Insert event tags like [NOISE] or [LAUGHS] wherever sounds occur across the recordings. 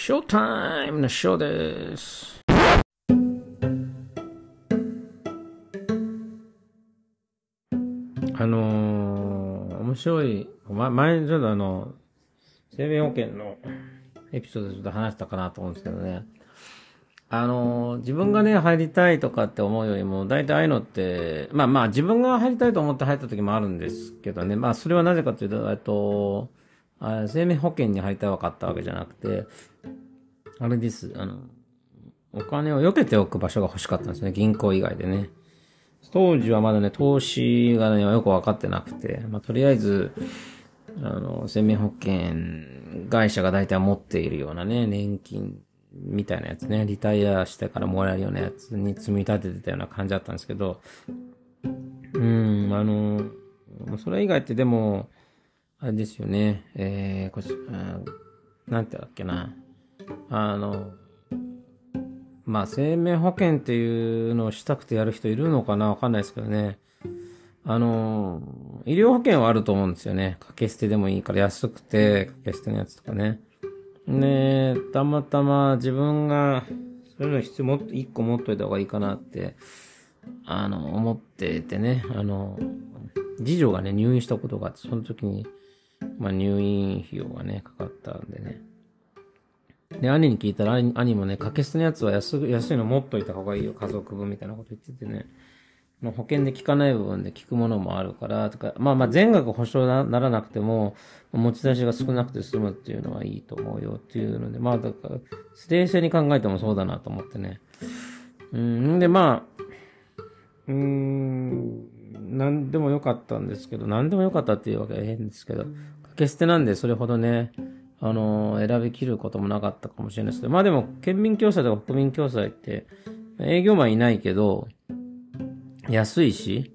ショータイムのショーです。あのー、面白い、ま、前ちょっとあの、生命保険のエピソードでちょっと話したかなと思うんですけどね。あのー、自分がね、入りたいとかって思うよりも、大体ああいうのって、まあまあ自分が入りたいと思って入った時もあるんですけどね。まあそれはなぜかというと、えっと、あ生命保険に入りたかったわけじゃなくて、あれです。あの、お金を避けておく場所が欲しかったんですね。銀行以外でね。当時はまだね、投資がね、よくわかってなくて、まあ、とりあえず、あの、生命保険会社が大体持っているようなね、年金みたいなやつね、リタイアしてからもらえるようなやつに積み立ててたような感じだったんですけど、うん、あの、それ以外ってでも、あれですよね、えー、こっち、あなんてだっけな、あの、まあ、生命保険っていうのをしたくてやる人いるのかなわかんないですけどね。あの、医療保険はあると思うんですよね。掛け捨てでもいいから安くて、掛け捨てのやつとかね。ねたまたま自分が、そういうの必要もっと、一個持っといた方がいいかなって、あの、思っててね。あの、次女がね、入院したことがあって、その時に、まあ、入院費用がね、かかったんでね。で、兄に聞いたら、兄もね、掛け捨てのやつは安安いの持っといた方がいいよ、家族分みたいなこと言っててね。もう保険で効かない部分で効くものもあるから、とか、まあまあ全額保証なならなくても、持ち出しが少なくて済むっていうのはいいと思うよっていうので、まあだから、冷静に考えてもそうだなと思ってね。うん、でまあ、うーん、なんでもよかったんですけど、なんでもよかったっていうわけは変ですけど、掛け捨てなんでそれほどね、あの、選び切ることもなかったかもしれないですけど、まあでも、県民共済とか国民共済って、営業マンいないけど、安いし、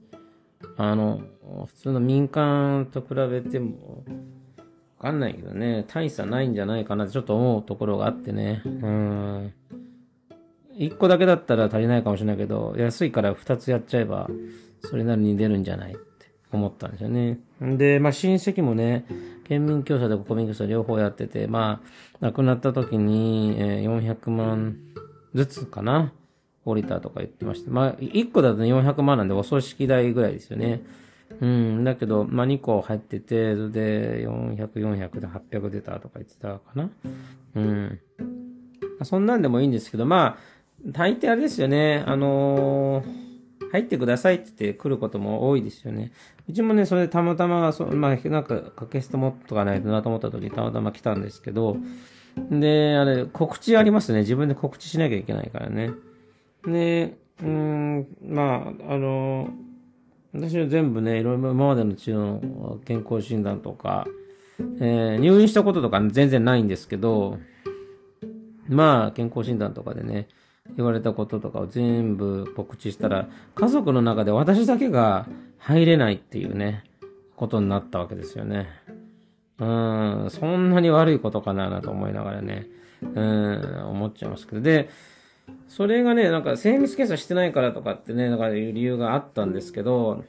あの、普通の民間と比べても、わかんないけどね、大差ないんじゃないかなってちょっと思うところがあってね。うん。一個だけだったら足りないかもしれないけど、安いから二つやっちゃえば、それなりに出るんじゃない思ったんですよね。で、まあ親戚もね、県民共済と国民共済両方やってて、まあ、亡くなった時に、えー400万ずつかな降りたとか言ってました。まあ、1個だと400万なんでお葬式代ぐらいですよね。うん、だけど、まあ2個入ってて、それで400、400で800出たとか言ってたかな。うん。そんなんでもいいんですけど、まあ、大抵あれですよね、あのー入ってくださいって言って来ることも多いですよね。うちもね、それでたまたま、そまあ、なんか、掛け捨て持っとかないとなと思った時にたまたま来たんですけど、で、あれ、告知ありますね。自分で告知しなきゃいけないからね。で、うん、まあ、あの、私は全部ね、いろいろ今までの治療の、健康診断とか、えー入院したこととか全然ないんですけど、まあ、健康診断とかでね、言われたこととかを全部告知したら、家族の中で私だけが入れないっていうね、ことになったわけですよね。うん、そんなに悪いことかななと思いながらね、うん、思っちゃいますけど。で、それがね、なんか精密検査してないからとかってね、だかいう理由があったんですけど、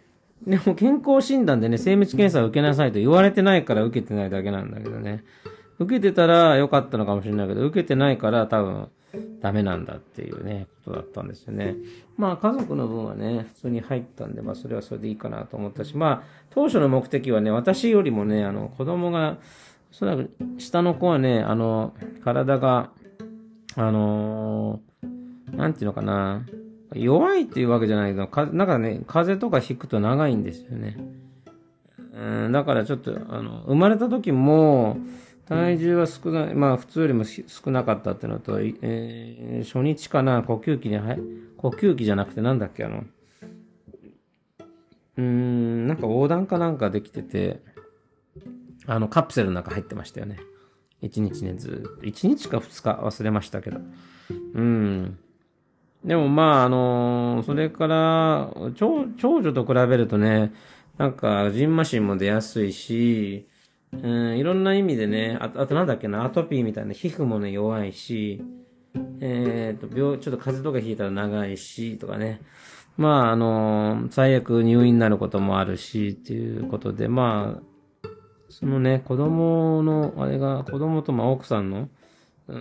でも健康診断でね、精密検査を受けなさいと言われてないから受けてないだけなんだけどね。受けてたら良かったのかもしれないけど、受けてないから多分ダメなんだっていうね、ことだったんですよね。まあ家族の分はね、普通に入ったんで、まあそれはそれでいいかなと思ったし、まあ当初の目的はね、私よりもね、あの子供が、おそらく下の子はね、あの、体が、あのーなんていうのかな、弱いっていうわけじゃないけど、かなんかね、風邪とかひくと長いんですよね。うん、だからちょっと、あの、生まれた時も、体重は少ない、まあ普通よりも少なかったってのと、えー初日かな、呼吸器に入、呼吸器じゃなくてなんだっけ、あの、うん、なんか横断かなんかできてて、あの、カプセルの中入ってましたよね。一日ね、ずっと。一日か二日忘れましたけど。うん。でもまあ、あのそれから、長長女と比べるとね、なんか、ジンマシンも出やすいし、うん、いろんな意味でね、あと、あとなんだっけな、アトピーみたいな皮膚もね、弱いし、えっ、と、病、ちょっと風邪とかひいたら長いし、とかね。まあ、あの最悪入院になることもあるし、っていうことで、まあ、そのね、子供の、あれが、子供とまあ奥さんの、う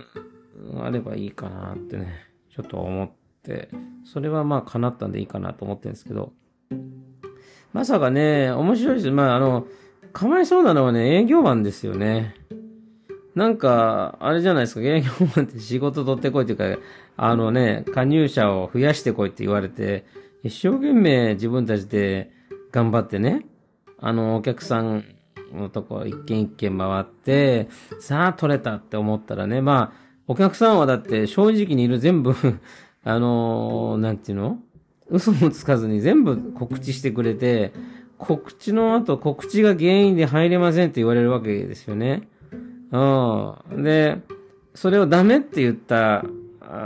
ん、あればいいかなってね、ちょっと思って、それはまあ叶ったんでいいかなと思ってるんですけど、まさかね、面白いです。まああの、かわいそうなのはね、営業マンですよね。なんか、あれじゃないですか、営業マンって仕事取ってこいっていうか、あのね、加入者を増やしてこいって言われて、一生懸命自分たちで頑張ってね、あの、お客さんのとこ一軒一軒回って、さあ取れたって思ったらね、まあ、お客さんはだって正直にいる全部 [LAUGHS] あのー、なんていうの？嘘もつかずに全部告知してくれて、告知の後告知が原因で入れませんって言われるわけですよね。うん。で、それをダメって言った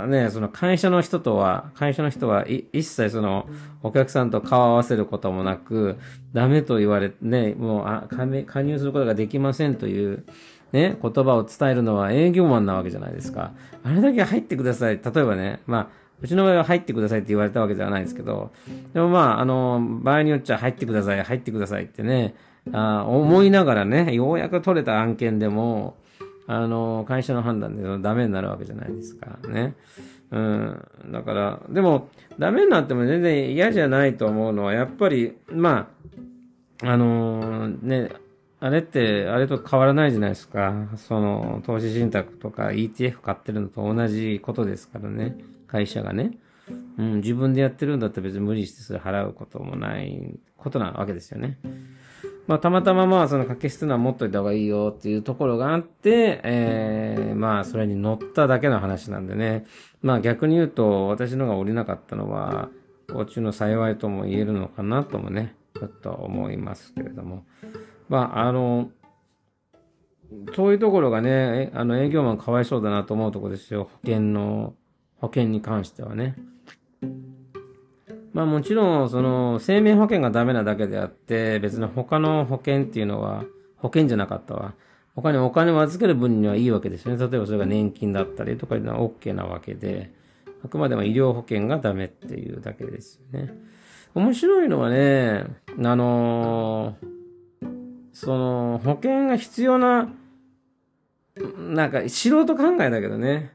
ね、その会社の人とは、会社の人は一切そのお客さんと顔を合わせることもなく、ダメと言われ、ね、もうあ加入することができませんという、ね、言葉を伝えるのは営業マンなわけじゃないですか。あれだけ入ってください。例えばね、まあ、うちの場合は入ってくださいって言われたわけではないですけど、でもまあ、あの、場合によっちゃ入ってください、入ってくださいってね、あ思いながらね、ようやく取れた案件でも、あの、会社の判断でダメになるわけじゃないですか。ね。うん。だから、でも、ダメになっても全然嫌じゃないと思うのは、やっぱり、まあ、あのー、ね、あれって、あれと変わらないじゃないですか。その、投資信託とか ETF 買ってるのと同じことですからね。会社がね。うん、自分でやってるんだったら別に無理してそれ払うこともないことなわけですよね。まあ、たまたままあ、その掛け室のは持っといた方がいいよっていうところがあって、えー、まあ、それに乗っただけの話なんでね。まあ、逆に言うと、私のが降りなかったのは、こっちの幸いとも言えるのかなともね、ちょっと思いますけれども。まあ、あの、そういうところがね、あの、営業マンかわいそうだなと思うとこですよ。保険の、保険に関してはね。まあもちろん、その、生命保険がダメなだけであって、別に他の保険っていうのは、保険じゃなかったわ。他にお金を預ける分にはいいわけですよね。例えばそれが年金だったりとかいうのは OK なわけで、あくまでも医療保険がダメっていうだけですよね。面白いのはね、あのその、保険が必要な、なんか素人考えだけどね、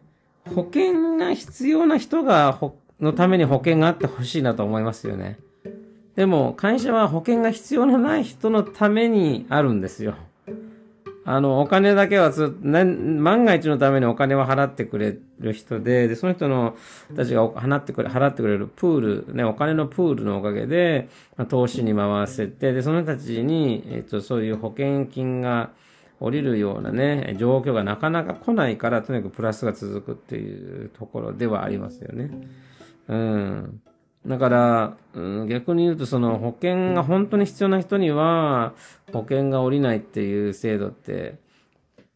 保険が必要な人がのために保険があってほしいなと思いますよね。でも、会社は保険が必要のない人のためにあるんですよ。あの、お金だけはず、万が一のためにお金を払ってくれる人で、で、その人の、たちが払ってくれ、払ってくれるプール、ね、お金のプールのおかげで、投資に回せて、で、その人たちに、えっと、そういう保険金が降りるようなね、状況がなかなか来ないから、とにかくプラスが続くっていうところではありますよね。うん。だから、うん、逆に言うと、その保険が本当に必要な人には、保険が下りないっていう制度って、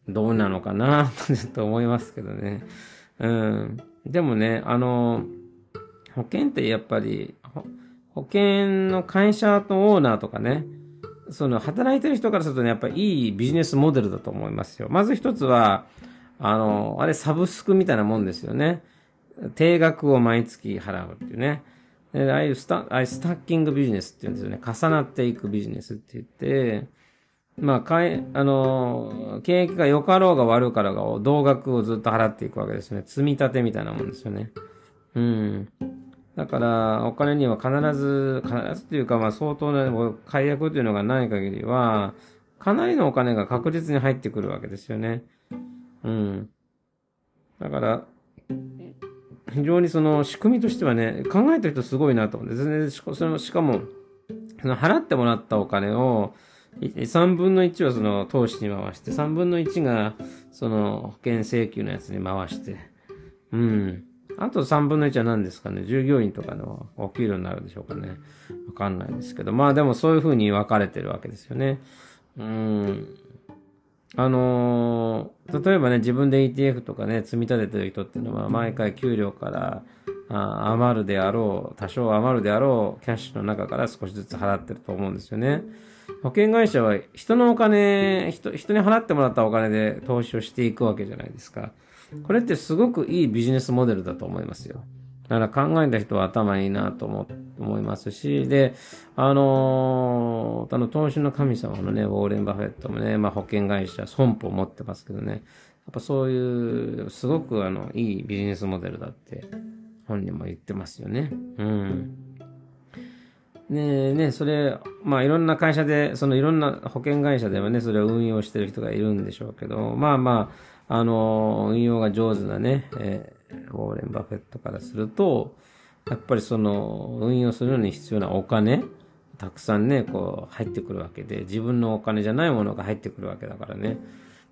どうなのかな、とちょっと思いますけどね。うん。でもね、あの、保険ってやっぱり、保険の会社とオーナーとかね、その働いてる人からするとね、やっぱりいいビジネスモデルだと思いますよ。まず一つは、あの、あれサブスクみたいなもんですよね。定額を毎月払うっていうね。でああいうスタ、あスタッキングビジネスって言うんですよね。重なっていくビジネスって言って、まあ、かい、あの、景気が良かろうが悪かろうが、同額をずっと払っていくわけですね。積み立てみたいなもんですよね。うん。だから、お金には必ず、必ずっていうか、まあ、相当な解約というのがない限りは、かなりのお金が確実に入ってくるわけですよね。うん。だから、非常にその仕組みとしてはね、考えた人すごいなと思うんですね。そのしかも、その払ってもらったお金を、3分の1はその投資に回して、3分の1がその保険請求のやつに回して、うん。あと3分の1は何ですかね？従業員とかのお給料になるでしょうかねわかんないですけど。まあでもそういうふうに分かれてるわけですよね。うん。あのー、例えばね、自分で ETF とかね、積み立ててる人っていうのは、毎回給料からあ余るであろう、多少余るであろう、キャッシュの中から少しずつ払ってると思うんですよね。保険会社は人のお金、人、人に払ってもらったお金で投資をしていくわけじゃないですか。これってすごくいいビジネスモデルだと思いますよ。だから考えた人は頭いいなと思思いますし、で、あのー、あの、投資の神様のね、ウォーレン・バフェットもね、まあ保険会社、損保を持ってますけどね、やっぱそういう、すごくあの、いいビジネスモデルだって本人も言ってますよね。うん。ねえねそれ、まあいろんな会社で、そのいろんな保険会社ではね、それを運用してる人がいるんでしょうけど、まあまあ、あの、運用が上手なね、えー、ウォーレン・バフェットからすると、やっぱりその、運用するのに必要なお金、たくさんね、こう入ってくるわけで、自分のお金じゃないものが入ってくるわけだからね、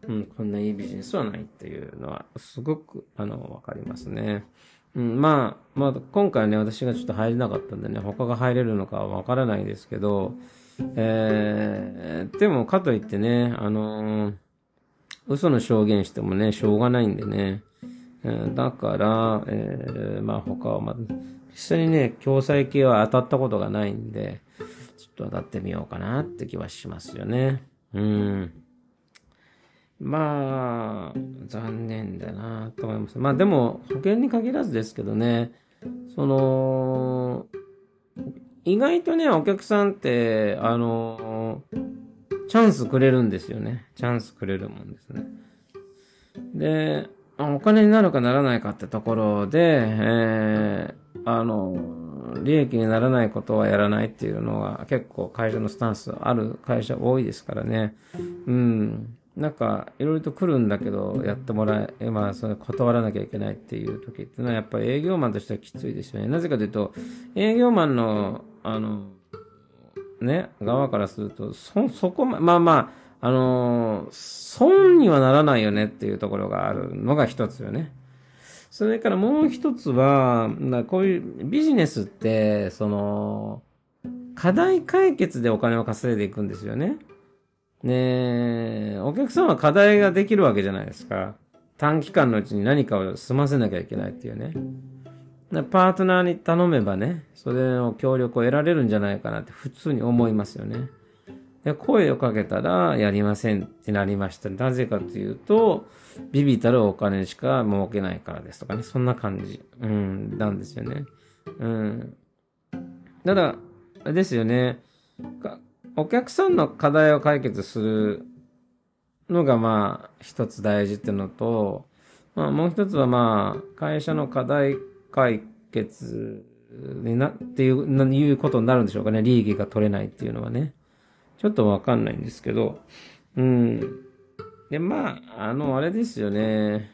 うん、こんないいビジネスはないっていうのは、すごく、あの、わかりますね。うん、まあ、まあ、今回ね、私がちょっと入れなかったんでね、他が入れるのかはわからないですけど、えー、でも、かといってね、あのー、嘘の証言してもね、しょうがないんでね、だから、えー、まあ他は、まあ、実際にね、共済系は当たったことがないんで、ちょっと当たってみようかなって気はしますよね。うん。まあ、残念だなと思います。まあでも、保険に限らずですけどね、その、意外とね、お客さんって、あの、チャンスくれるんですよね。チャンスくれるもんですね。で、お金になるかならないかってところで、えー、あの、利益にならないことはやらないっていうのが結構会社のスタンスある会社多いですからね。うん。なんか、いろいろと来るんだけど、やってもらえ、まあ、それ断らなきゃいけないっていう時っていうのは、やっぱり営業マンとしてはきついですよね。なぜかというと、営業マンの、あの、ね、側からすると、そ、そこま、まあまあ、あの損にはならないよねっていうところがあるのが一つよね。それからもう一つは、こういうビジネスって、その、課題解決でお金を稼いでいくんですよね。ねお客さんは課題ができるわけじゃないですか。短期間のうちに何かを済ませなきゃいけないっていうね。パートナーに頼めばね、それの協力を得られるんじゃないかなって普通に思いますよね。で声をかけたらやりませんってなりました。なぜかというと、ビビたるお金しか儲けないからですとかね、そんな感じ、うん、なんですよね。うん。ただ、ですよね。お客さんの課題を解決するのがまあ一つ大事っていうのと、まあもう一つはまあ会社の課題解決になっていう、いうことになるんでしょうかね。利益が取れないっていうのはね。ちょっとわかんないんですけど、うん。で、まあ、あの、あれですよね。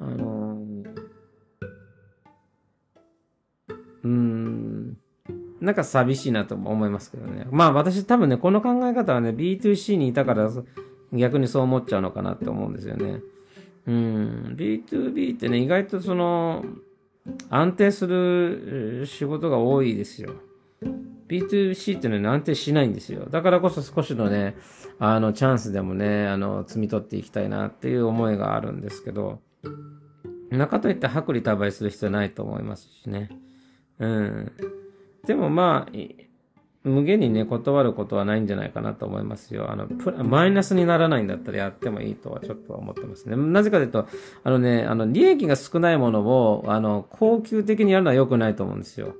あの、うん。なんか寂しいなと思いますけどね。まあ私多分ね、この考え方はね、B2C にいたから逆にそう思っちゃうのかなって思うんですよね。うん。B2B ってね、意外とその、安定する仕事が多いですよ。B2C っていうのは安定しないんですよ。だからこそ少しのね、あの、チャンスでもね、あの、摘み取っていきたいなっていう思いがあるんですけど、中といって薄利多売する必要ないと思いますしね。うん。でもまあ、無限にね、断ることはないんじゃないかなと思いますよ。あの、マイナスにならないんだったらやってもいいとはちょっと思ってますね。なぜかというと、あのね、あの、利益が少ないものを、あの、高級的にやるのは良くないと思うんですよ。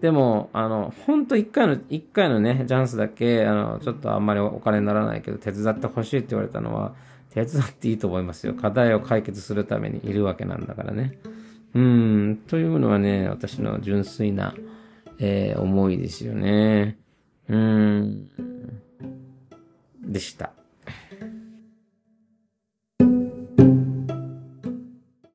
でも、あの、ほんと一回の、一回のね、チャンスだけ、あの、ちょっとあんまりお金にならないけど、手伝ってほしいって言われたのは、手伝っていいと思いますよ。課題を解決するためにいるわけなんだからね。うん、というのはね、私の純粋な、えー、思いですよね。うん、でした。